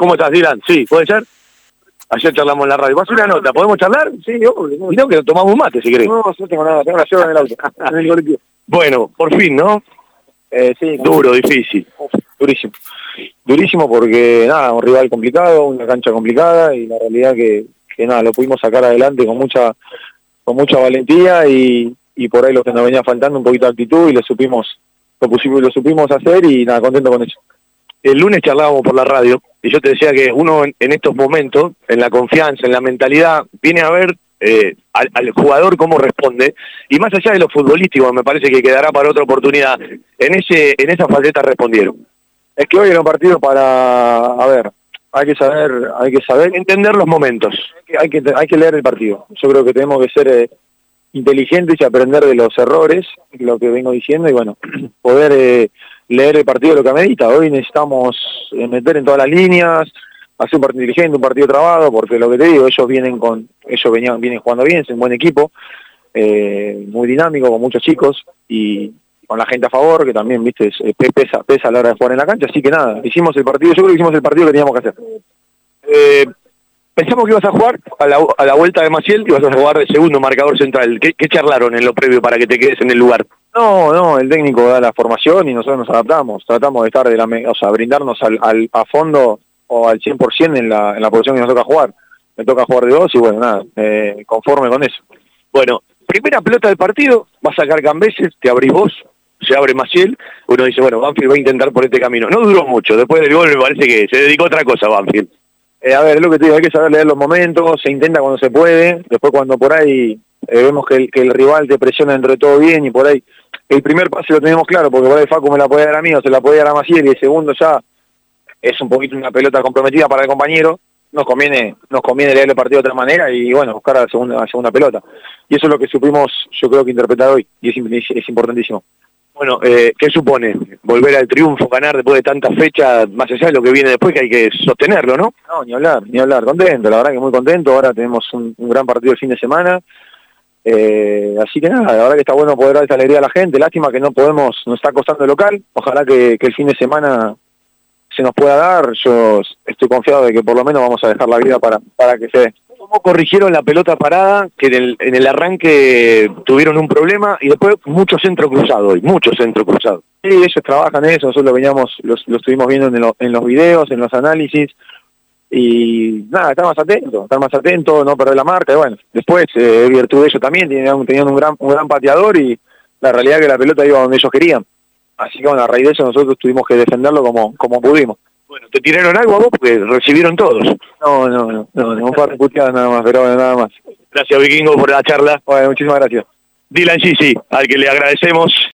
¿Cómo estás, Dylan? Sí, ¿puede ser? Ayer charlamos en la radio. ¿Vas una nota? ¿Podemos charlar? Sí, obvio. Y no, que tomamos un mate, si querés. No, no tengo nada, tengo la llave en el auto, en el colectivo. Bueno, por fin, ¿no? Eh, sí, Duro, difícil. durísimo. Durísimo porque, nada, un rival complicado, una cancha complicada y la realidad que, que nada, lo pudimos sacar adelante con mucha con mucha valentía y, y por ahí lo que nos venía faltando un poquito de actitud y lo supimos lo, pusimos, lo supimos hacer y nada, contento con eso. El lunes charlábamos por la radio y yo te decía que uno en, estos momentos, en la confianza, en la mentalidad, viene a ver eh, al, al, jugador cómo responde y más allá de lo futbolístico, me parece que quedará para otra oportunidad. En ese en esa faceta respondieron. Es que hoy era un partido para, a ver, hay que saber, hay que saber entender los momentos. Hay que hay que leer el partido. Yo creo que tenemos que ser eh, inteligentes y aprender de los errores, lo que vengo diciendo y bueno, poder eh, leer el partido lo que amerita. Hoy necesitamos eh, meter en todas las líneas, hacer un partido inteligente, un partido trabado, porque lo que te digo, ellos vienen con, ellos venían, vienen jugando bien, es un buen equipo, eh, muy dinámico, con muchos chicos y con la gente a favor, que también, viste, es, pesa, pesa a la hora de jugar en la cancha, así que nada, hicimos el partido, yo creo que hicimos el partido que teníamos que hacer. Eh, pensamos que ibas a jugar a la, a la vuelta de Maciel, que ibas a jugar de segundo marcador central. ¿Qué, ¿Qué charlaron en lo previo para que te quedes en el lugar? No, no, el técnico da la formación y nosotros nos adaptamos, tratamos de estar de la, o sea, brindarnos al, al a fondo o al 100% en la, en la posición que nos toca jugar. Me toca jugar de dos y bueno, nada, eh, conforme con eso. Bueno, primera pelota del partido, va a sacar Cambeses, te abrís vos, se abre Maciel, uno dice, bueno, Banfield va a intentar por este camino. No duró mucho, después del gol me parece que se dedicó a otra cosa Banfield. Eh, a ver, es lo que te digo, hay que saber leer los momentos, se intenta cuando se puede, después cuando por ahí eh, vemos que el, rival te presiona dentro de todo bien y por ahí el primer pase lo tenemos claro, porque por ahí Facu me la puede dar a mí o se la puede dar a Maciel y el segundo ya es un poquito una pelota comprometida para el compañero, nos conviene, nos conviene leer el partido de otra manera y bueno, buscar a la segunda, a la segunda pelota. Y eso es lo que supimos, yo creo que interpretar hoy, y es, es importantísimo. Bueno, eh, ¿qué supone? Volver al triunfo, ganar después de tantas fechas, más allá de lo que viene después, que hay que sostenerlo, ¿no? No, ni hablar, ni hablar, contento, la verdad que muy contento, ahora tenemos un, gran partido el fin de semana, eh, así que nada, la verdad que está bueno poder dar esta alegría a la gente, lástima que no podemos, nos está costando el local, ojalá que, que el fin de semana se nos pueda dar, yo estoy confiado de que por lo menos vamos a dejar la vida para, para que se dé. ¿Cómo corrigieron la pelota parada? Que en el, en el arranque tuvieron un problema y después mucho centro cruzado hoy, mucho centro cruzado. Sí, ellos trabajan eso, nosotros lo veníamos, los, lo estuvimos viendo en, lo, en los videos, en los análisis, y nada, estar más atento, estar más atento, no perder la marca, y bueno, después, eh, virtud de ellos también, tenían, tenían un gran, un gran pateador y la realidad es que la pelota iba donde ellos querían. Así que bueno, a raíz de eso nosotros tuvimos que defenderlo como, como pudimos. Bueno, ¿te tiraron algo a vos? Porque recibieron todos. No, no, no, no, no un par de nada más, pero bueno, nada más. Gracias, Vikingo, por la charla. Bueno, muchísimas gracias. Dylan Gisi, al que le agradecemos